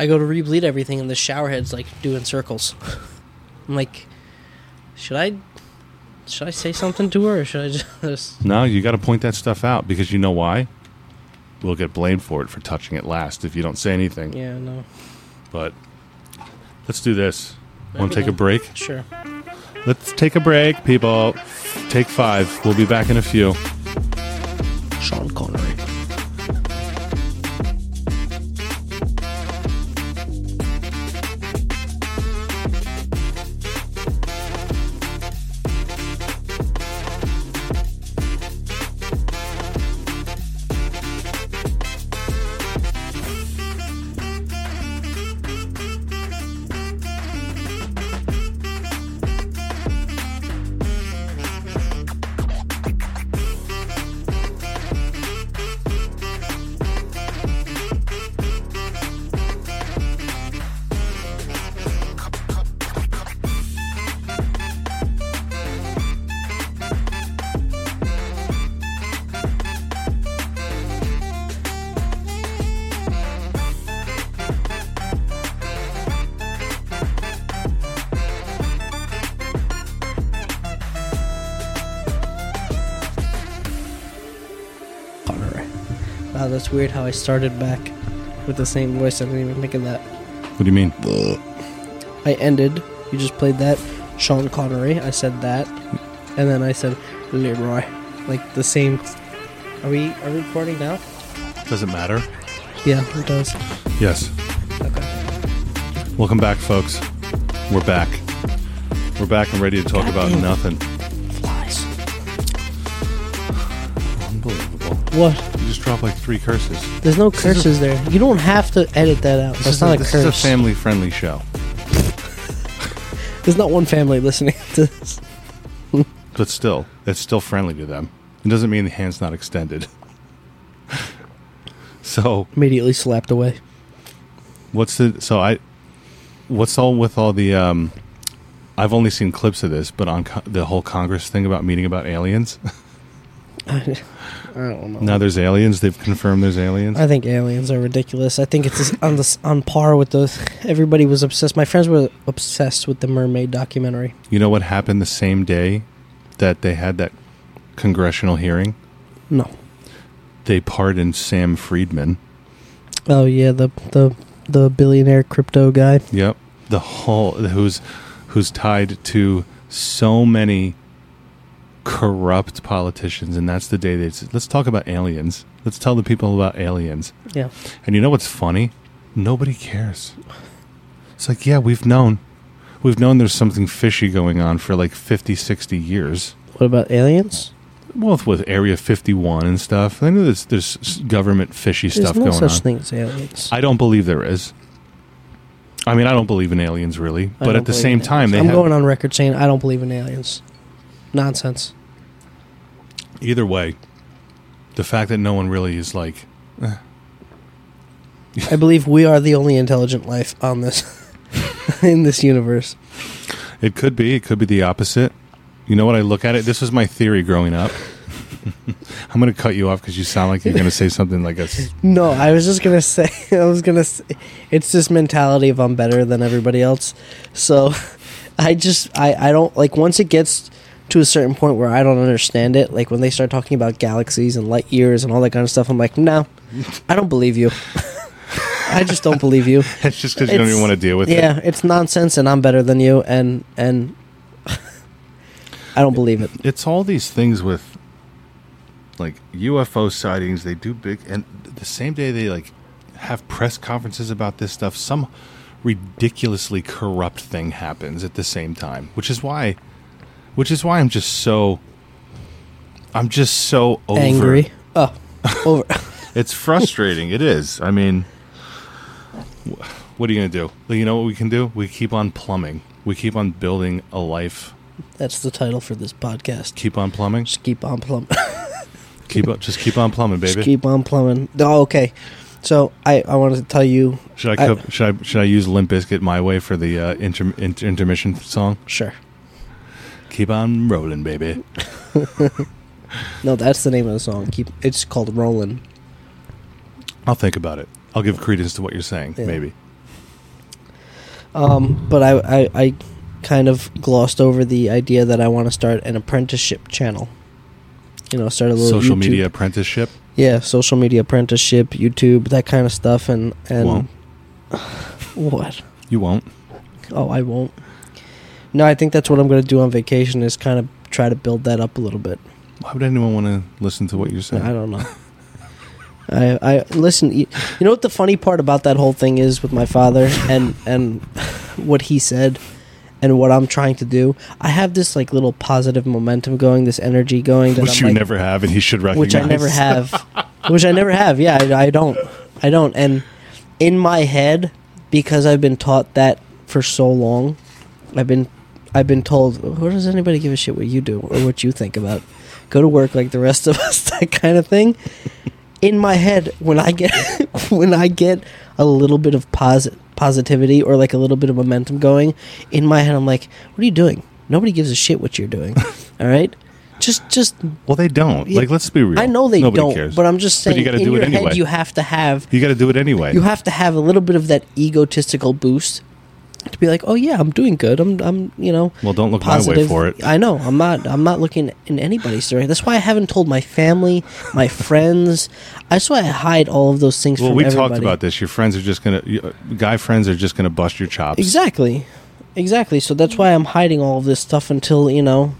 I go to rebleed everything and the shower head's like doing circles. I'm like, should I should I say something to her or should I just no, you got to point that stuff out because you know why? We'll get blamed for it for touching it last if you don't say anything. Yeah, no. But let's do this. Want to take a break? Sure. Let's take a break, people. Take five. We'll be back in a few. Sean Connery. Connery. That's weird how I started back with the same voice. I didn't even think of that. What do you mean? I ended. You just played that. Sean Connery. I said that, and then I said Leroy. Like the same. Are we are we recording now? Does it matter? Yeah, it does. Yes. Okay. Welcome back, folks. We're back. We're back and ready to talk about Goddamn. nothing. Flies. Unbelievable. What? Dropped like three curses. There's no This is a- curses there. You don't have to edit that out. This, That's not a, a, this curse. is a family friendly show. There's not one family listening to this. But still, it's still friendly to them. It doesn't mean the hand's not extended. so Immediately slapped away. what's the so I what's all with all the? Um, I've only seen clips of this, but on co- the whole Congress thing about meeting about aliens. I don't know. now there's aliens. They've confirmed there's aliens. I think aliens are ridiculous. I think it's on the on par with those. Everybody was obsessed. My friends were obsessed with the mermaid documentary. you know what happened the same day that they had that congressional hearing? No. They pardoned Sam Friedman. Oh yeah, the the the billionaire crypto guy. Yep. The whole who's who's tied to so many corrupt politicians, and that's the day they said, let's talk about aliens. Let's tell the people about aliens. Yeah. And you know what's funny? Nobody cares. It's like, yeah, we've known. We've known there's something fishy going on for like 50, 60 years. What about aliens? Well, with Area 51 and stuff. I know there's, there's government fishy There's stuff no going such on. thing as aliens. I don't believe there is. I mean, I don't believe in aliens really, I but don't at the believe same in time, they I'm have, going on record saying I don't believe in aliens. Nonsense. Either way, the fact that no one really is like, I believe we are the only intelligent life on this in this universe. it could be, it could be the opposite. You know what I look at it? This was my theory growing up. I'm going to cut you off because you sound like you're going to say something like a. s- No, I was just gonna say. I was gonna. Say, it's this mentality of I'm better than everybody else. So, I just I I don't like once it gets to a certain point where I don't understand it. Like when they start talking about galaxies and light years and all that kind of stuff. I'm like, no, I don't believe you. I just don't believe you. It's just because you don't even want to deal with yeah, it. Yeah, it's nonsense, and I'm better than you, and and I don't believe it. It's all these things with like UFO sightings. They do big, and the same day they like have press conferences about this stuff. Some ridiculously corrupt thing happens at the same time, which is why, which is why I'm just so. I'm just so over. Angry. Oh, over. It's frustrating. it is. I mean, what are you going to do? You know what we can do? We keep on plumbing. We keep on building a life. That's the title for this podcast. Keep on plumbing. Just keep on plumbing. Keep up. Just keep on plumbing, baby. Just keep on plumbing. Oh, okay. So I, I wanted to tell you. Should I, co- should I should I use Limp Bizkit my way for the uh, inter- inter- intermission song? Sure. Keep on rolling, baby. No, that's the name of the song. Keep. It's called Rolling. I'll think about it. I'll give credence to what you're saying. Yeah. Maybe. Um, but I, I, I kind of glossed over the idea that I want to start an apprenticeship channel. You know, start a little Social YouTube- media apprenticeship. Yeah, social media apprenticeship, YouTube, that kind of stuff, and and Won't. what? You won't. Oh, I won't. No, I think that's what I'm going to do on vacation is kind of try to build that up a little bit. Why would anyone want to listen to what you're saying? I don't know. I I listen. You, you know what the funny part about that whole thing is with my father and and what he said and what I'm trying to do. I have this like little positive momentum going, this energy going that Which I'm you like, never have, and he should recognize. which I never have, which I never have. Yeah, I, I don't, I don't. And in my head, because I've been taught that for so long, I've been, I've been told, "What does anybody give a shit what you do or what you think about? Go to work like the rest of us." That kind of thing. In my head, when I get, when I get a little bit of posit- positivity or like a little bit of momentum going, in my head, I'm like, "What are you doing? Nobody gives a shit what you're doing." All right. Just, just Well, they don't. Yeah. Like, let's be real. I know they Nobody don't, cares. but I'm just But saying. you gotta in do it your anyway. head, you have to have you got to do it anyway. you have to have a little bit of that egotistical boost to be like, oh yeah, I'm doing good. I'm, I'm, you know, well, don't look my way positive. for it. I know. I'm not. I'm not looking in anybody's story. That's why I haven't told my family, my friends. That's why I hide all of those things Well, we everybody. talked about this. Your friends are just gonna, uh, guy friends are just gonna bust your chops. exactly, exactly. So that's why I'm hiding all of this stuff until you know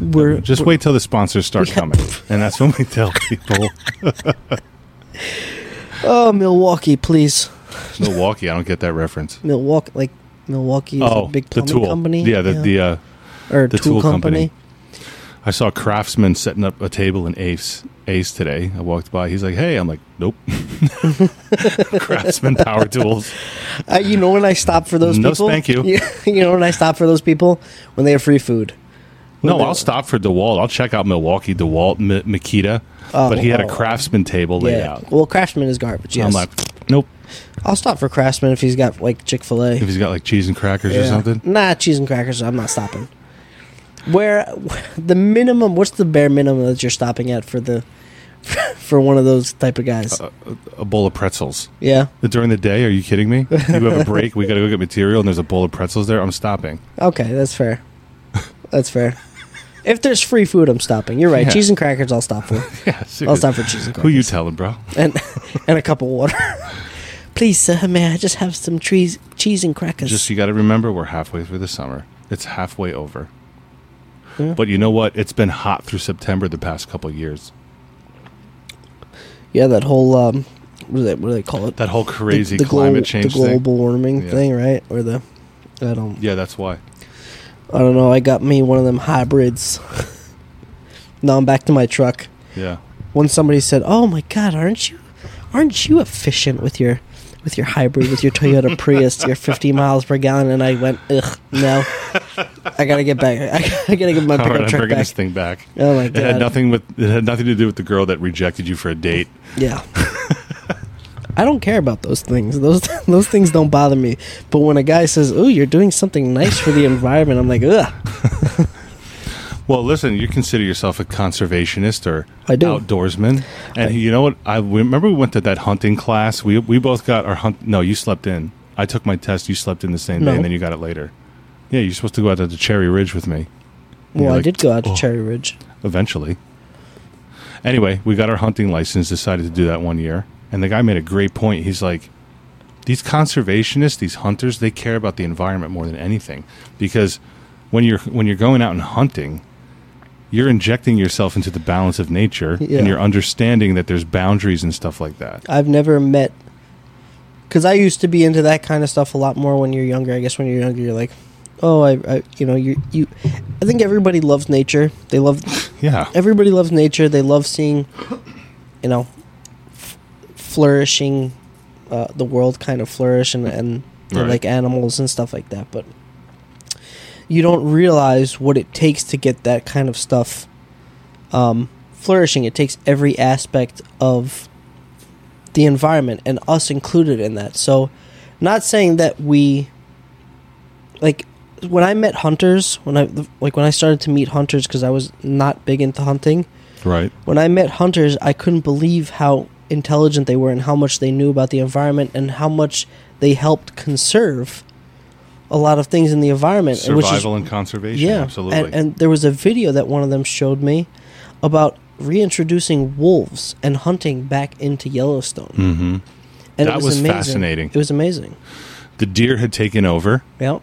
we're Just we're- wait till the sponsors start coming, and that's when we tell people. Oh, Milwaukee, please, Milwaukee, I don't get that reference. Milwaukee, like Milwaukee is Oh, a big the tool company. Yeah, the the uh, or the tool, tool company. company. I saw Craftsman setting up a table in Ace Ace today. I walked by. He's like, "Hey," I'm like, "Nope." Craftsman Power Tools. Uh, you know when I stop for those No people? spank you. you know when I stop for those people when they have free food. When No, I'll stop for DeWalt. I'll check out Milwaukee, DeWalt, M- Makita. Oh, but he had a oh. Craftsman table laid Yeah. out. Well, Craftsman is garbage. Yes. I'm like, nope. I'll stop for Craftsman if he's got like Chick Fil A. If he's got like cheese and crackers or something. Nah, cheese and crackers. I'm not stopping. Where the minimum? What's the bare minimum that you're stopping at for the for one of those type of guys? A, a bowl of pretzels. yeah. During the day, are you kidding me? You have a break, we got to go get material, and there's a bowl of pretzels there. I'm stopping. Okay, that's fair. That's fair. If there's free food, I'm stopping. You're right. Yeah. Cheese and crackers, I'll stop for, Yeah, I'll stop for cheese and crackers. Who you telling, bro? and and a cup of water. Please, sir, may I just have some trees, cheese and crackers? Just you got to remember, we're halfway through the summer. It's halfway over. Yeah. But you know what? It's been hot through September the past couple years. yeah, that whole um, what do they what do they call it? That whole crazy the, the climate glo- change the global warming Yeah. thing, right? Or the I don't thing. Yeah, that's why. I don't know. I got me one of them hybrids. now I'm back to my truck. Yeah. When somebody said, "Oh my God, aren't you, aren't you efficient with your, with your hybrid, with your Toyota Prius, your 50 miles per gallon?" And I went, "Ugh, no, I gotta get back. I, gotta get my right, pickup I'm truck bringing back." this thing back. Oh my god! It had nothing with it had nothing to do with the girl that rejected you for a date. yeah. I don't care about those things. Those those things don't bother me. But when a guy says, "Oh, you're doing something nice for the environment," I'm like, "Ugh." Well, listen, you consider yourself a conservationist or I do. outdoorsman, and I- you know what? I remember we went to that hunting class. We we both got our hunt. No, you slept in. I took my test. You slept in the same No. day, and then you got it later. Yeah, you're supposed to go out to Cherry Ridge with me. And Well, you're I like, did go out to "Oh." Cherry Ridge. eventually. Anyway, we got our hunting license, decided to do that one year. And the guy made a great point. He's like, these conservationists, these hunters, they care about the environment more than anything. Because when you're when you're going out and hunting, you're injecting yourself into the balance of nature Yeah. and you're understanding that there's boundaries and stuff like that. I've never met because I used to be into that kind of stuff a lot more when you're younger. I guess when you're younger, you're like, oh, I, I you know, you, you. I think everybody loves nature. They love Yeah. everybody loves nature. They love seeing, you know, f- flourishing, uh, the world kind of flourish and and Right. like animals and stuff like that. But you don't realize what it takes to get that kind of stuff um, flourishing. It takes every aspect of the environment and us included in that. So, not saying that we like when I met hunters, when I like when I started to meet hunters because I was not big into hunting. Right. When I met hunters, I couldn't believe how intelligent they were and how much they knew about the environment and how much they helped conserve a lot of things in the environment. and which is- Survival and conservation. yeah, Absolutely. And, and there was a video that one of them showed me about reintroducing wolves and hunting back into Yellowstone. hmm And That it was, was amazing. fascinating. It was amazing. The deer had taken over. Yeah.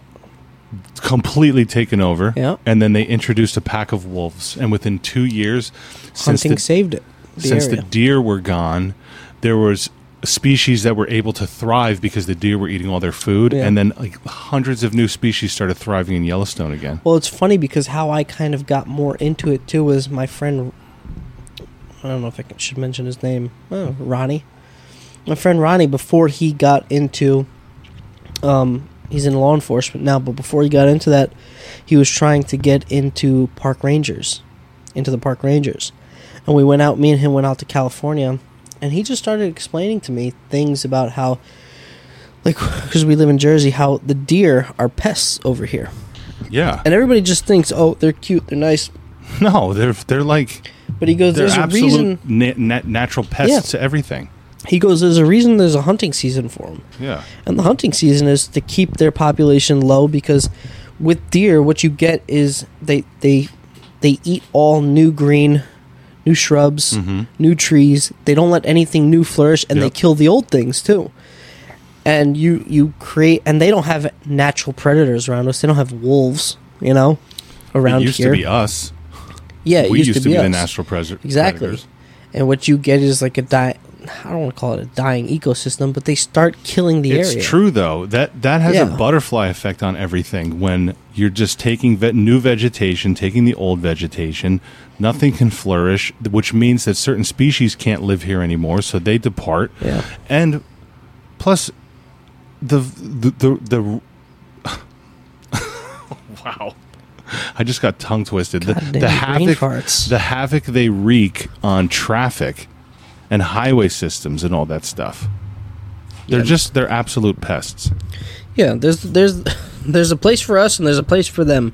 completely taken over. Yeah. And then they introduced a pack of wolves. And within two years, since Hunting the, saved it. The since area. the deer were gone, there was species that were able to thrive because the deer were eating all their food. Yeah. And then like hundreds of new species started thriving in Yellowstone again. Well, it's funny because how I kind of got more into it too was my friend. I don't know if I can, should mention his name. Oh, Ronnie. My friend Ronnie, before he got into, um, he's in law enforcement now, but before he got into that, he was trying to get into park rangers, into the park rangers, and we went out. Me and him went out to California, and he just started explaining to me things about how, like, because we live in Jersey, how the deer are pests over here. Yeah. And everybody just thinks, oh, they're cute, they're nice. No, they're they're like But he goes, there's a reason. na- natural pests Yeah. to everything. He goes, there's a reason there's a hunting season for them. Yeah. And the hunting season is to keep their population low because with deer, what you get is they they they eat all new green, new shrubs, Mhm. new trees. They don't let anything new flourish, and they kill the old things too. And you you create, and they don't have natural predators around us. They don't have wolves, you know, around here. it used here. to be us. yeah, we used, to be, the natural pres- Exactly. predators. And what you get is like a die. I don't want to call it a dying ecosystem, but they start killing the it's area. It's true though that that has a butterfly effect on everything when you're just taking ve- new vegetation taking the old vegetation nothing can flourish which means that certain species can't live here anymore so they depart Yeah. and plus the the the, the wow i just got tongue twisted the, the havoc farts. the havoc they wreak on traffic and highway systems and all that stuff They're Yeah. just they're absolute pests. Yeah, there's there's there's a place for us and there's a place for them.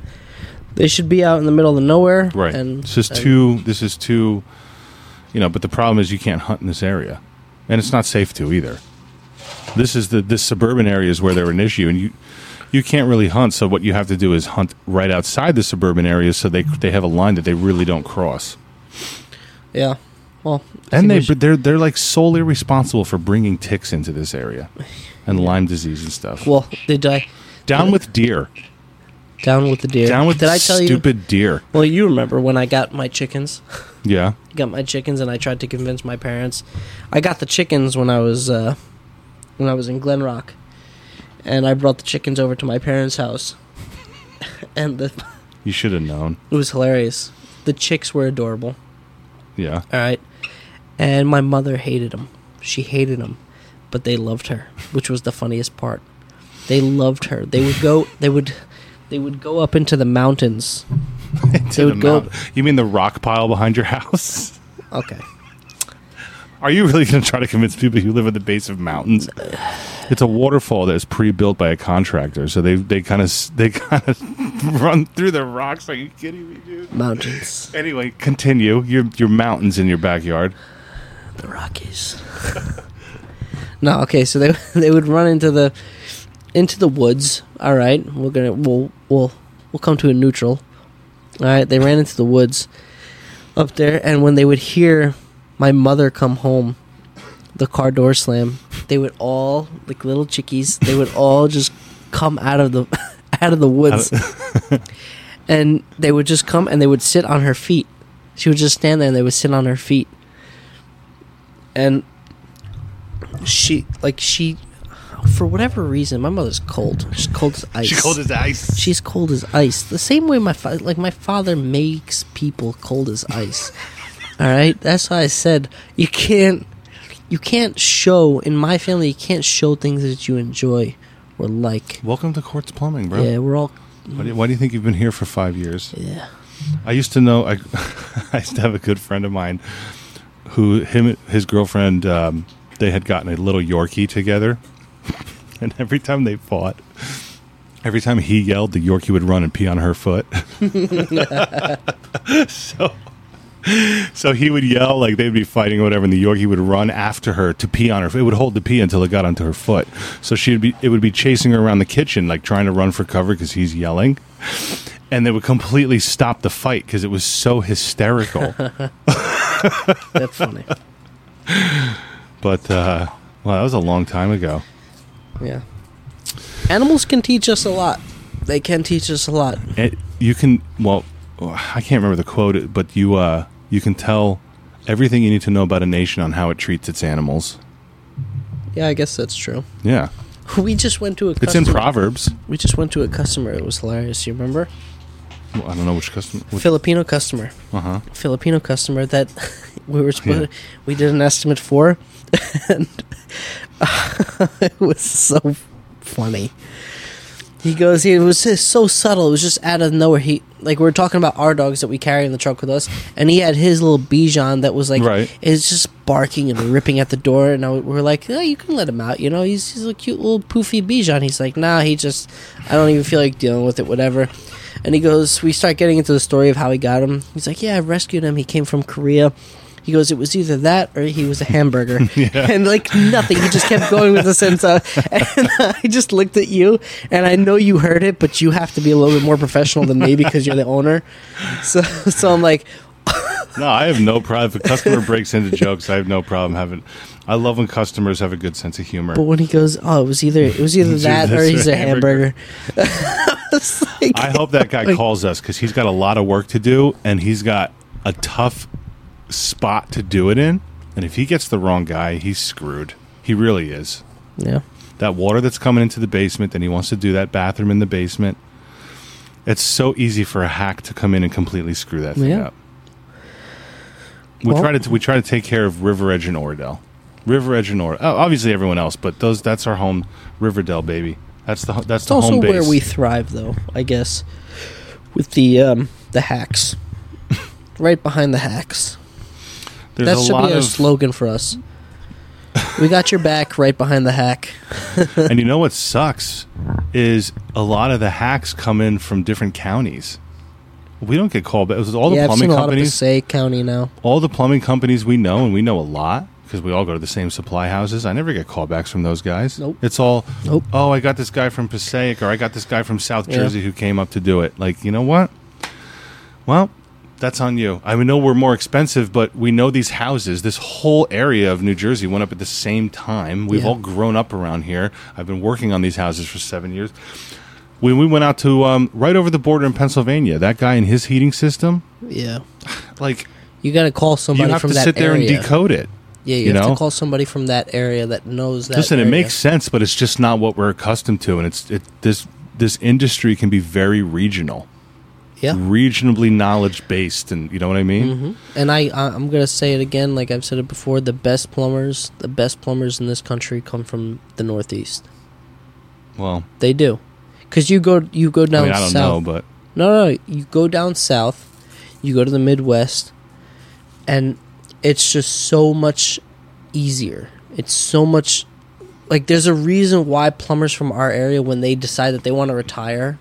They should be out in the middle of nowhere. Right. And this is and- too. This is too. You know, but the problem is you can't hunt in this area, and it's not safe to either. This is the this suburban area is where they're an issue, and you you can't really hunt. So what you have to do is hunt right outside the suburban area, so they they have a line that they really don't cross. Yeah. Well, I And they we should- they're they're like solely responsible for bringing ticks into this area, and Lyme disease and stuff. well, they die Down with deer. Down with the deer. Down with Did I tell you? stupid deer. Well, you remember when I got my chickens? Yeah. got my chickens and I tried to convince my parents. I got the chickens when I was uh, when I was in Glen Rock, and I brought the chickens over to my parents' house, and the, You should have known. it was hilarious. The chicks were adorable. Yeah. All right, and my mother hated them. She hated them, but they loved her, which was the funniest part. They loved her. They would go. They would. They would go up into the mountains. To would the go- mount- You mean the rock pile behind your house? Okay. Are you really going to try to convince people you live at the base of mountains? It's a waterfall that's pre-built by a contractor, so they they kind of they kind of run through the rocks. Are you kidding me, dude? Mountains. Anyway, continue. Your your mountains in your backyard. The Rockies. no, okay, so they they would run into the into the woods. All right, we're gonna we'll we'll we'll come to a neutral. All right, they ran into the woods up there, and when they would hear my mother come home, the car door slam, they would all like little chickies. They would all just come out of the out of the woods, and they would just come and they would sit on her feet. She would just stand there and they would sit on her feet and she like she for whatever reason my mother's cold she's cold as ice She cold as ice. she's cold as ice the same way my fa- like my father makes people cold as ice all right that's why i said you can't you can't show in my family you can't show things that you enjoy or like Welcome to Quartz Plumbing, bro. yeah we're all Why, do you, why do you think you've been here for five years? yeah I used to know. I, I used to have a good friend of mine who him his girlfriend um, they had gotten a little Yorkie together, and every time they fought, every time he yelled, the Yorkie would run and pee on her foot. so. So he would yell like they'd be fighting or whatever, and the Yorkie would run after her to pee on her. It would hold the pee until it got onto her foot. So she'd be, it would be chasing her around the kitchen, like trying to run for cover because he's yelling and they would completely stop the fight because it was so hysterical. that's funny but uh, well, that was a long time ago. Yeah animals can teach us a lot they can teach us a lot It, you can well, I can't remember the quote, but you uh, you can tell everything you need to know about a nation on how it treats its animals. yeah i guess that's true Yeah, we just went to a it's in Proverbs. We just went to a customer. It was hilarious. You remember? Well, I don't know which customer. Filipino customer. Uh huh. Filipino customer that we were supposed. Yeah. We did an estimate for, and it was so funny. He goes. He was just so subtle. It was just out of nowhere. He like we are talking about our dogs that we carry in the truck with us, and he had his little Bichon that was like, Right. It's just barking and ripping at the door, and I, we we're like, oh, you can let him out. You know, he's he's a cute little poofy Bichon. He's like, nah, he just, I don't even feel like dealing with it. Whatever. And he goes, we start getting into the story of how he got him. He's like, yeah, I rescued him. He came from Korea. He goes, it was either that or he was a hamburger. And like nothing. He just kept going with the sentence. uh, And I just looked at you and I know you heard it, but you have to be a little bit more professional than me because you're the owner. So, so I'm like, No, I have no problem. If a customer breaks into jokes, I have no problem having. I love when customers have a good sense of humor. but when he goes, oh, it was either, it was either that or he's a hamburger. It's like- I hope that guy Like- calls us because he's got a lot of work to do and he's got a tough spot to do it in. And if he gets the wrong guy, he's screwed. He really is. yeah. That water that's coming into the basement, then he wants to do that bathroom in the basement. It's so easy for a hack to come in and completely screw that thing Yeah. up. We Well- try to we try to take care of River Edge and Oradell. River Edge and Oradell. Oh, obviously everyone else, but those that's our home Riverdale baby. That's the that's the also home base. Also, where we thrive, though. I guess with the um, the hacks, right behind the hacks. There's that a should lot be a of slogan for us. We got your back right behind the hack. and you know what sucks is a lot of the hacks come in from different counties. We don't get called back. It was all the yeah, I've plumbing seen a lot of companies. Passaic County now. all the plumbing companies we know, and we know a lot because we all go to the same supply houses. I never get callbacks from those guys. Nope. It's all, Nope. oh, I got this guy from Passaic, or I got this guy from South Yeah. Jersey who came up to do it. Like, you know what? Well, that's on you. I know we're more expensive, but we know these houses, this whole area of New Jersey went up at the same time. We've Yeah. all grown up around here. I've been working on these houses for seven years. When we went out to um, right over the border in Pennsylvania, that guy and his heating system, Yeah. like You got to call you somebody have from to that sit there area. and decode it. yeah, you, you have know? to call somebody from that area that knows that. Listen, it makes sense, but it's just not what we're accustomed to, and it's it, this this industry can be very regional, Yeah. regionally knowledge based, and you know what I mean. hmm And I, I, I'm gonna say it again, like I've said it before. The best plumbers, the best plumbers in this country come from the Northeast. Well, They do, because you go, you go I down mean, I don't south. know, but No, no, you go down south, you go to the Midwest, and it's just so much easier. It's so much like there's a reason why plumbers from our area when they decide that they want to retire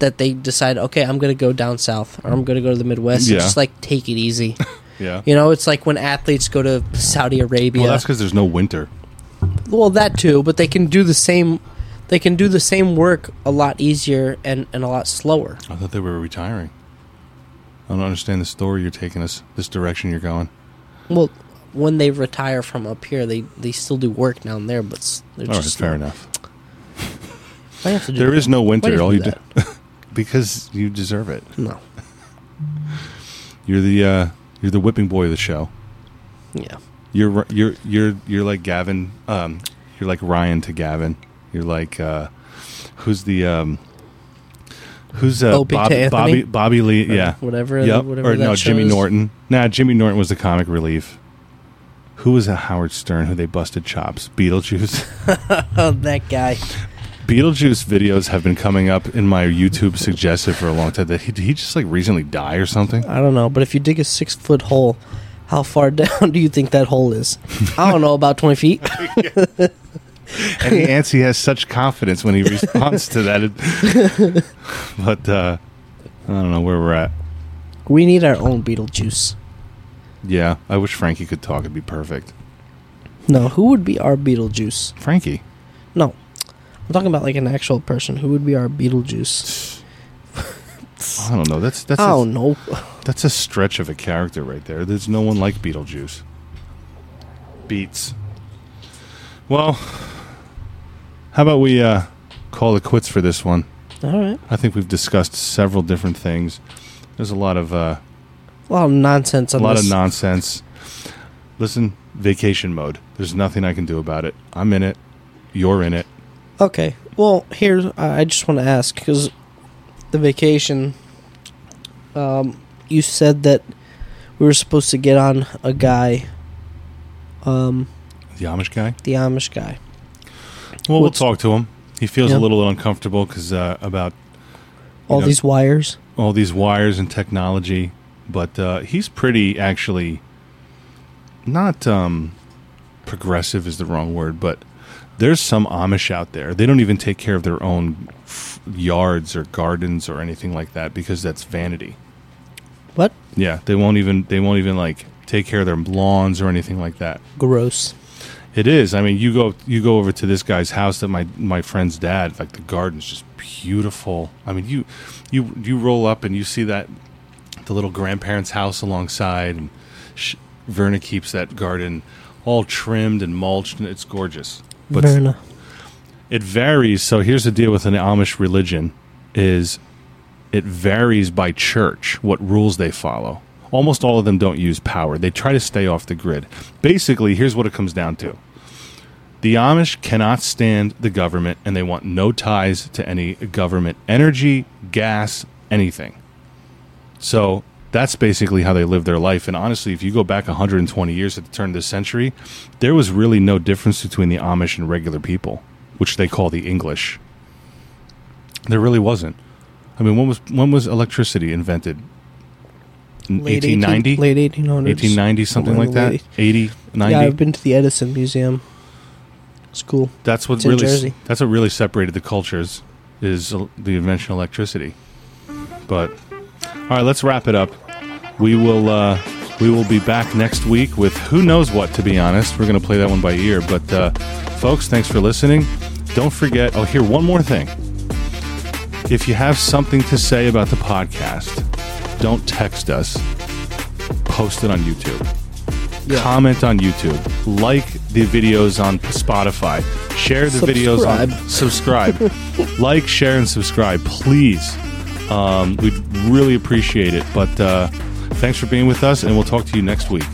that they decide, okay, I'm going to go down south or I'm going to go to the Midwest Yeah. just like take it easy. yeah. you know, it's like when athletes go to Saudi Arabia. Well, that's because there's no winter. Well, that too, but they can do the same. They can do the same work a lot easier and, and a lot slower. I thought they were retiring. I don't understand the story you're taking us. This direction you're going. Well, when they retire from up here, they, they still do work down there, but they're All right, just fair enough. Why you have to do There that? is no Why do winter. you All do you do because you deserve it. No. You're the uh, you're the whipping boy of the show. Yeah. You're you're you're you're like Gavin. Um, you're like Ryan to Gavin. You're like uh, who's the um, who's uh, Opie Bob- to Anthony? Bobby Bobby Lee? Or Yeah, Whatever. yep. Whatever Or that no, show Jimmy is. Norton. Nah, Jimmy Norton was the comic relief. Who was a Howard Stern who they busted chops? Beetlejuice. Oh, that guy. Beetlejuice videos have been coming up in my YouTube suggested for a long time. That he, did he just like recently die or something? I don't know, but if you dig a six foot hole, how far down do you think that hole is? I don't know, about 20 feet. and he Nancy has such confidence when he responds to that. But uh, I don't know where we're at. We need our own Beetlejuice. Yeah, I wish Frankie could talk. It'd be perfect. No, who would be our Beetlejuice? Frankie. No. I'm talking about like an actual person. Who would be our Beetlejuice? I don't know. That's that's I a, don't know. that's a stretch of a character right there. There's no one like Beetlejuice. Beats. Well, how about we uh, call it quits for this one? All right. I think we've discussed several different things. There's a lot of uh, A lot of nonsense a lot this. of nonsense. Listen, vacation mode. There's nothing I can do about it. I'm in it. You're in it. Okay. Well, here I just want to ask because the vacation. Um, you said that we were supposed to get on a guy, um, The Amish guy. the Amish guy. Well, we'll talk to him. He feels Yeah. a little uncomfortable because uh, about All know- these wires. all these wires and technology, but uh, he's pretty actually not um, progressive is the wrong word, but there's some Amish out there. They don't even take care of their own f- yards or gardens or anything like that because that's vanity. What? Yeah, they won't even they won't even like take care of their lawns or anything like that. Gross. It is. I mean, you go you go over to this guy's house that my my friend's dad. Like the garden's just beautiful. I mean, you you you roll up and you see that the little grandparents' house alongside, and sh- Verna keeps that garden all trimmed and mulched, and it's gorgeous. But it varies. So here's the deal with an Amish religion: is it varies by church what rules they follow. Almost all of them don't use power. They try to stay off the grid. Basically, here's what it comes down to. The Amish cannot stand the government and they want no ties to any government energy, gas, anything. So that's basically how they live their life. And honestly, if you go back 120 years at the turn of this century, there was really no difference between the Amish and regular people, which they call the English. There really wasn't. I mean, when was when was electricity invented? Late 1890? 18 late 1800s. 1890, something like that? late- 80, 90? Yeah, I've been to the Edison Museum. It's cool. That's what It's really Jersey. that's what really separated the cultures is the invention of electricity. But all right, let's wrap it up. We will uh, we will be back next week with who knows what. To be honest, we're going to play that one by ear. But uh, folks, thanks for listening. Don't forget. Oh, here one more thing. If you have something to say about the podcast, don't text us. Post it on YouTube Yeah. comment on YouTube, like the videos on Spotify, share the videos on subscribe, like, share, and subscribe, please. Um, we'd really appreciate it. But uh, thanks for being with us, and we'll talk to you next week.